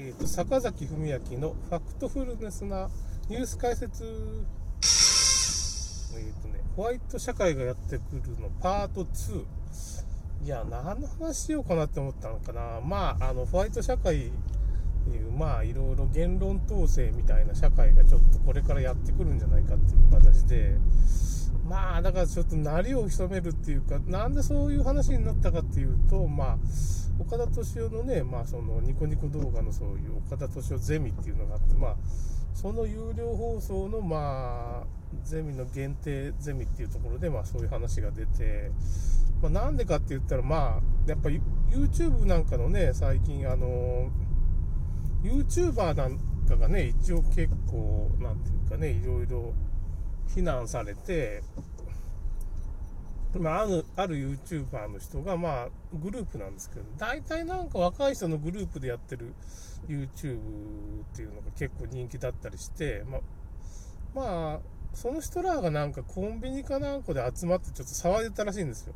えーと、坂崎文明のファクトフルネスなニュース解説、えーとね、ホワイト社会がやってくるのパート2。いや、何の話しようかなって思ったのかな。まあ、あの、ホワイト社会っていう、まあ、いろいろ言論統制みたいな社会がちょっとこれからやってくるんじゃないかっていう形で、まあ、だからちょっと鳴りを潜めるっていうか、なんでそういう話になったかっていうと、まあ、岡田敏夫のね、まあ、そのニコニコ動画のそういう岡田敏夫ゼミっていうのがあって、まあ、その有料放送の、まあ、ゼミの限定ゼミっていうところで、まあ、そういう話が出て、まあ、なんでかって言ったら、まあ、やっぱ YouTube なんかのね、最近、あの、YouTuber なんかがね、一応結構、なんていうかね、いろいろ非難されて、まあ、ある、ある YouTuber の人が、まあ、グループなんですけど、大体なんか若い人のグループでやってる YouTube っていうのが結構人気だったりして、まあ、まあ、その人らがなんかコンビニかなんかで集まってちょっと騒いでたらしいんですよ。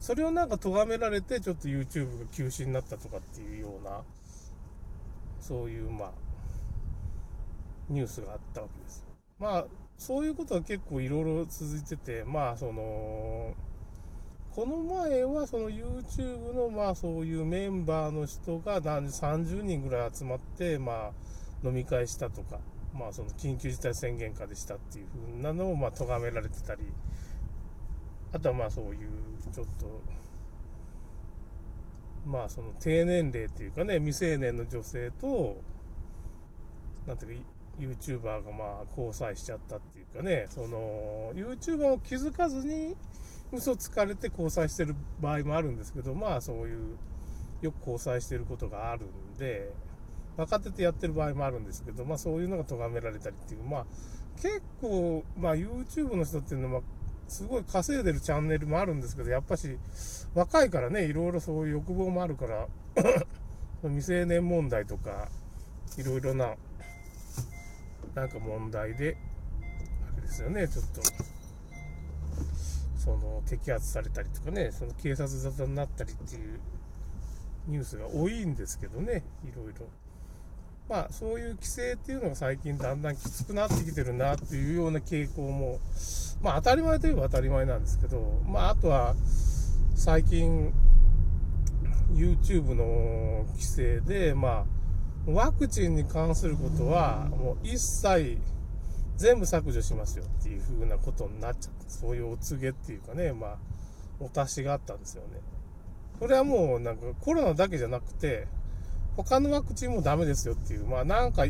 それをなんか咎められて、ちょっと YouTube が休止になったとかっていうような、そういう、まあ、ニュースがあったわけです。まあ、そういうことは結構いろいろ続いてて、まあ、その、この前はその YouTube のまあそういうメンバーの人が何30人ぐらい集まってまあ飲み会したとか、まあその緊急事態宣言下でしたっていう風なのをまあ咎められてたり、あとはまあそういうちょっと、まあその低年齢っていうかね、未成年の女性と、なんていうか、YouTuber がまあ交際しちゃったっていうかね、その YouTuber を気づかずに、嘘つかれて交際してる場合もあるんですけど、まあそういう、よく交際してることがあるんで、分かっててやってる場合もあるんですけど、まあそういうのが咎められたりっていう、まあ結構、まあ YouTube の人っていうのは、すごい稼いでるチャンネルもあるんですけど、やっぱし若いからね、いろいろそういう欲望もあるから 未成年問題とか、いろいろな、なんか問題で、あれですよね、ちょっと。その摘発されたりとかね、その警察沙汰になったりっていうニュースが多いんですけどね、いろいろ。まあ、そういう規制っていうのが最近だんだんきつくなってきてるなっていうような傾向も、まあ当たり前といえば当たり前なんですけど、まああとは最近 YouTube の規制で、まあワクチンに関することはもう一切全部削除しますよっていう風なことになっちゃった。そういうお告げっていうかね、まあ、お達しがあったんですよね。これはもうなんかコロナだけじゃなくて、他のワクチンもダメですよっていう、まあなんか、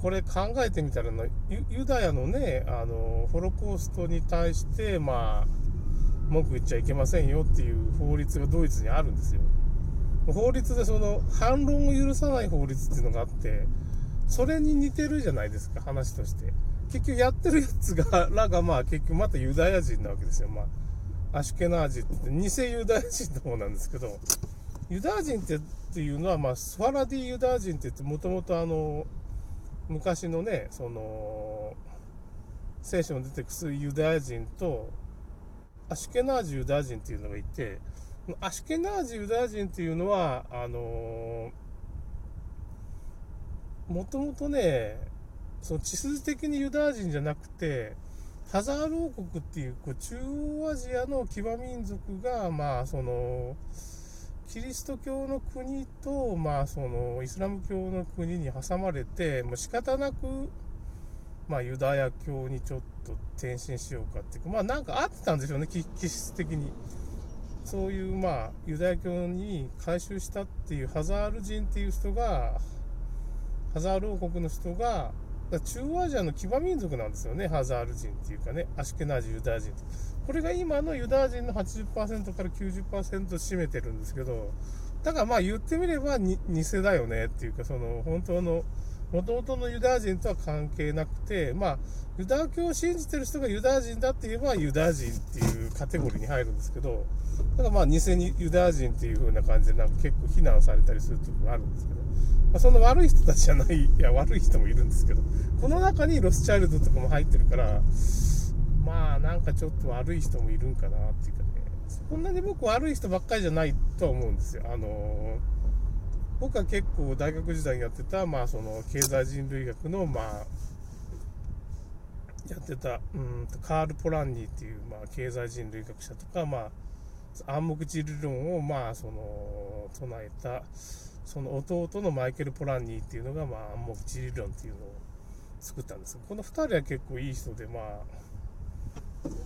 これ考えてみたらの、ユダヤのね、あの、ホロコーストに対して、まあ、文句言っちゃいけませんよっていう法律がドイツにあるんですよ。法律でその反論を許さない法律っていうのがあって、それに似てるじゃないですか、話として。結局やってるやつが、らがまあ結局またユダヤ人なわけですよ。まあ、アシュケナージって、偽ユダヤ人の方なんですけど、ユダヤ人ってっていうのは、まあ、スファラディユダヤ人って言って、もともとあの、昔のね、その、聖書に出てくるユダヤ人と、アシュケナージユダヤ人っていうのがいて、アシュケナージユダヤ人っていうのは、あのもともとね、その地図的にユダヤ人じゃなくて、ハザール王国っていうこう中央アジアの騎馬民族が、まあ、その、キリスト教の国と、まあ、その、イスラム教の国に挟まれて、もう仕方なく、まあ、ユダヤ教にちょっと転身しようかっていうか、まあ、なんかあってたんでしょうね、気質的に。そういう、まあ、ユダヤ教に改宗したっていうハザール人っていう人が、ハザール王国の人が、中央アジアの騎馬民族なんですよね、ハザール人っていうかね、アシュケナージユダヤ人。これが今のユダヤ人の80%から90%占めてるんですけど、だからまあ言ってみれば偽だよねっていうか、その本当の、元々のユダヤ人とは関係なくて、まあ、ユダヤ教を信じてる人がユダヤ人だって言えばユダヤ人っていうカテゴリーに入るんですけど、だからまあ偽にユダヤ人っていう風な感じでなんか結構非難されたりするとこがあるんですけど、まあ、そんな悪い人たちじゃない、いや、悪い人もいるんですけど、この中にロスチャイルドとかも入ってるから、まあ、なんかちょっと悪い人もいるんかなっていうかね、そんなに僕悪い人ばっかりじゃないとは思うんですよ。あの僕は結構大学時代にやってた、まあ、その経済人類学の、まあ、やってたうんカール・ポランニーっていう、まあ、経済人類学者とか、まあ、暗黙知理論を、まあ、その唱えたその弟のマイケル・ポランニーっていうのが、まあ、暗黙知理論っていうのを作ったんです。この2人は結構いい人で、まあ、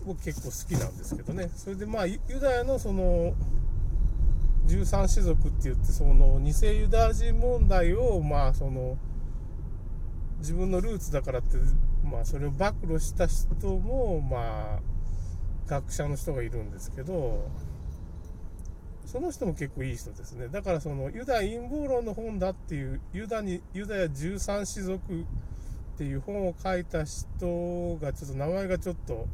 僕結構好きなんですけどね。それでまあユダヤのその13種族って言ってその偽ユダヤ人問題をまあその自分のルーツだからってまあそれを暴露した人もまあ学者の人がいるんですけどその人も結構いい人ですね。だからそのユダヤ陰謀論の本だっていうユダにユダヤ13種族っていう本を書いた人がちょっと名前がちょっと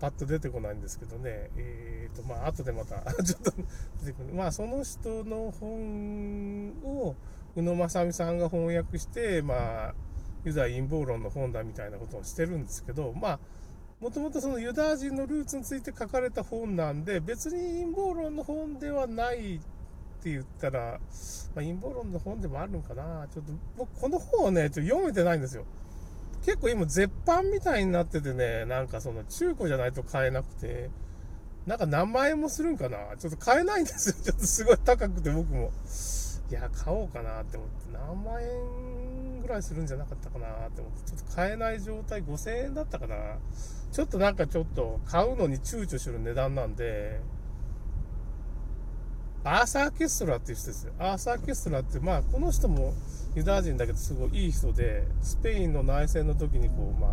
パッと出てこないんですけどね、えーとまあ後でまた ちょっと出てくる、まあ、その人の本を宇野正美さんが翻訳して、まあ、ユダヤ陰謀論の本だみたいなことをしてるんですけど、まあ、もともとそのユダヤ人のルーツについて書かれた本なんで、別に陰謀論の本ではないって言ったら、まあ、陰謀論の本でもあるのかな。ちょっと僕この本をね、ちょっと読めてないんですよ。結構今絶版みたいになっててね、なんかその中古じゃないと買えなくて、なんか何万円もするんかな？ちょっと買えないんですよ。ちょっとすごい高くて僕も。いや、買おうかなって思って、何万円ぐらいするんじゃなかったかなって思って、ちょっと買えない状態、5000円だったかな？ちょっとなんかちょっと買うのに躊躇する値段なんで、アーサー・ケストラっていう人ですよ。アーサー・ケストラって、まあ、この人もユダヤ人だけどすごいいい人で、スペインの内戦の時にこう、まあ、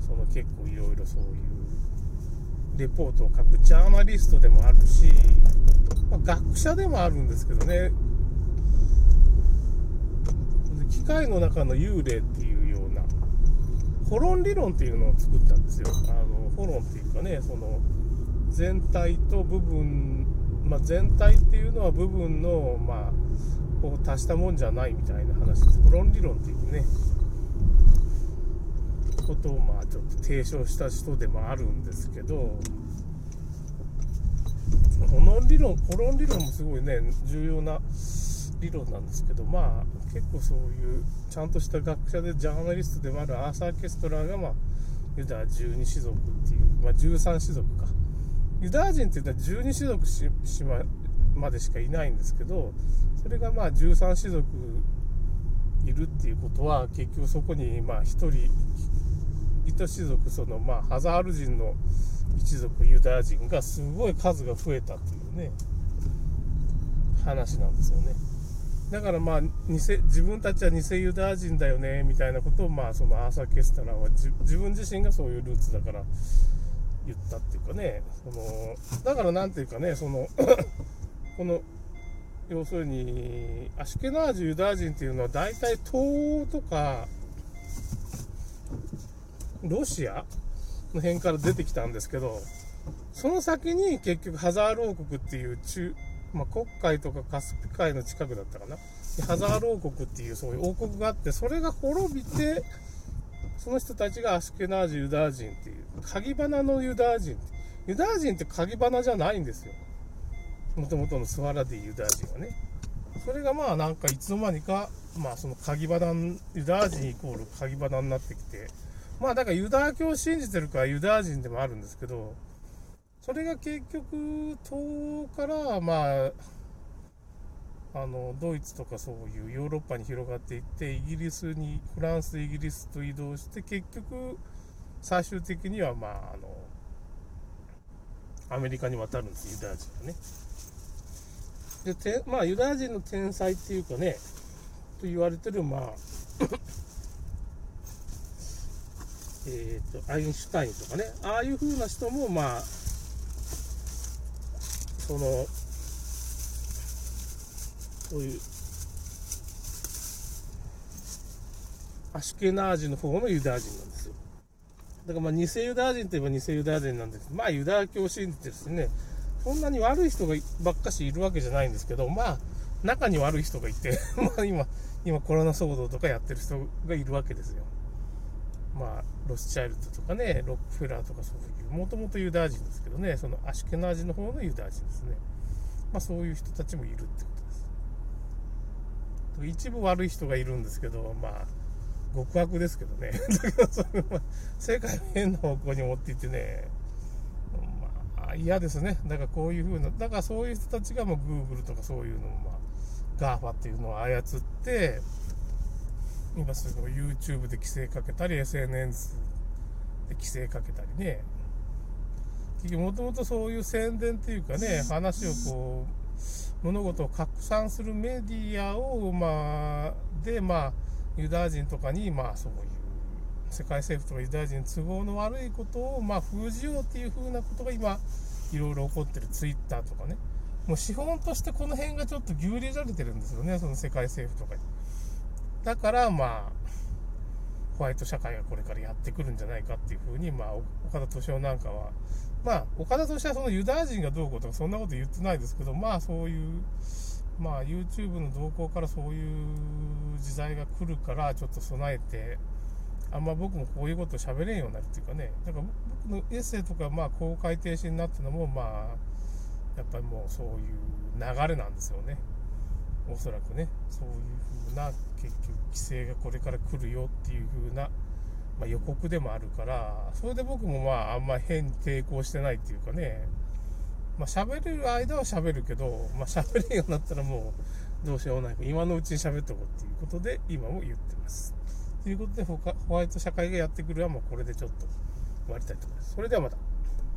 その結構いろいろそういうレポートを書くジャーナリストでもあるし、まあ、学者でもあるんですけどね、機械の中の幽霊っていうような、ホロン理論っていうのを作ったんですよ。あの、ホロンっていうかね、その、全体と部分、まあ、全体っていうのは部分の、まあ、を足したもんじゃないみたいな話です。論理論っていうね、ことをまあちょっと提唱した人でもあるんですけど、この理論、コロン理論もすごいね、重要な理論なんですけど、まあ結構そういうちゃんとした学者でジャーナリストでもあるアーサー・ケストラーが、まあ、ユダヤ12種族っていう、まあ、13種族か。ユダヤ人って言ったら12種族しままでしかいないんですけどそれがまあ13種族いるっていうことは結局そこにまあ1人1種族そのまあハザール人の一族ユダヤ人がすごい数が増えたっていうね話なんですよね。だからまあ偽自分たちは偽ユダヤ人だよねみたいなことをまあそのアーサー・ケスタラーは自分自身がそういうルーツだから言ったっていうかね、そのだからなんていうかね、その この要するにアシュケナージュユダヤ人っていうのは大体東欧とかロシアの辺から出てきたんですけど、その先に結局ハザール王国っていう中、まあ、黒海とかカスピ海の近くだったかな？ハザール王国っていうそういう王国があって、それが滅びて、その人たちがアシュケナージユダヤ人っていう、鍵花のユダヤ人ユダヤ人って鍵花じゃないんですよ。もともとのスワラディユダヤ人はね。それがまあなんかいつの間にか、まあその鍵花、ユダヤ人イコール鍵花になってきて、まあだからユダヤ教を信じてるからユダヤ人でもあるんですけど、それが結局、東からまあ、あのドイツとかそういうヨーロッパに広がっていってイギリスにフランスイギリスと移動して結局最終的にはまああのアメリカに渡るんですユダヤ人がねでてまあユダヤ人の天才っていうかねと言われてるまあ えっとアインシュタインとかねああいう風な人もまあそのそういうアシュケナージの方のユダヤ人なんですよ。だからまあ偽ユダヤ人といえば偽ユダヤ人なんですけど、まあユダヤ教を信じてですね、そんなに悪い人がばっかしいるわけじゃないんですけど、まあ中に悪い人がいて、まあ今、今コロナ騒動とかやってる人がいるわけですよ。まあロスチャイルドとかね、ロックフェラーとかそういう、もともとユダヤ人ですけどね、そのアシュケナージの方のユダヤ人ですね。まあそういう人たちもいるってこと。一部悪い人がいるんですけど、まあ、極悪ですけどね。だけどそれは世界を変な方向に持っていってね、まあ、嫌ですね。だからこういうふうな、だからそういう人たちがもう Google とかそういうのを、まあ、GAFA っていうのを操って、今すぐ YouTube で規制かけたり、SNS で規制かけたりね。もともとそういう宣伝っていうかね、話をこう、物事を拡散するメディアを、まあ、で、まあ、ユダヤ人とかに、まあ、そういう世界政府とかユダヤ人都合の悪いことを、まあ、封じようっていうふうなことが今、いろいろ起こってるツイッターとかね。もう資本としてこの辺がちょっと牛耳られてるんですよね、その世界政府とかに。だから、まあ、ホワイト社会がこれからやってくるんじゃないかっていうふうに、まあ、岡田敏夫なんかは、まあ、岡田敏夫はそのユダヤ人がどうこうとか、そんなこと言ってないですけど、まあ、そういう、まあ、YouTube の動向からそういう時代が来るから、ちょっと備えて、あんま僕もこういうこと喋れんようになるっていうかね、だから僕のエッセイとか、まあ、公開停止になったのも、まあ、やっぱりもうそういう流れなんですよね。おそらくね、そういう風な、結局、規制がこれから来るよっていう風な、まあ、予告でもあるから、それで僕もまあ、あんま変に抵抗してないっていうかね、まあ、喋れる間は喋るけど、まあ、喋れるようになったらもう、どうしようもない、今のうちに喋っとこうっていうことで、今も言ってます。ということで、ホワイト社会がやってくるはもうこれでちょっと終わりたいと思います。それではまた。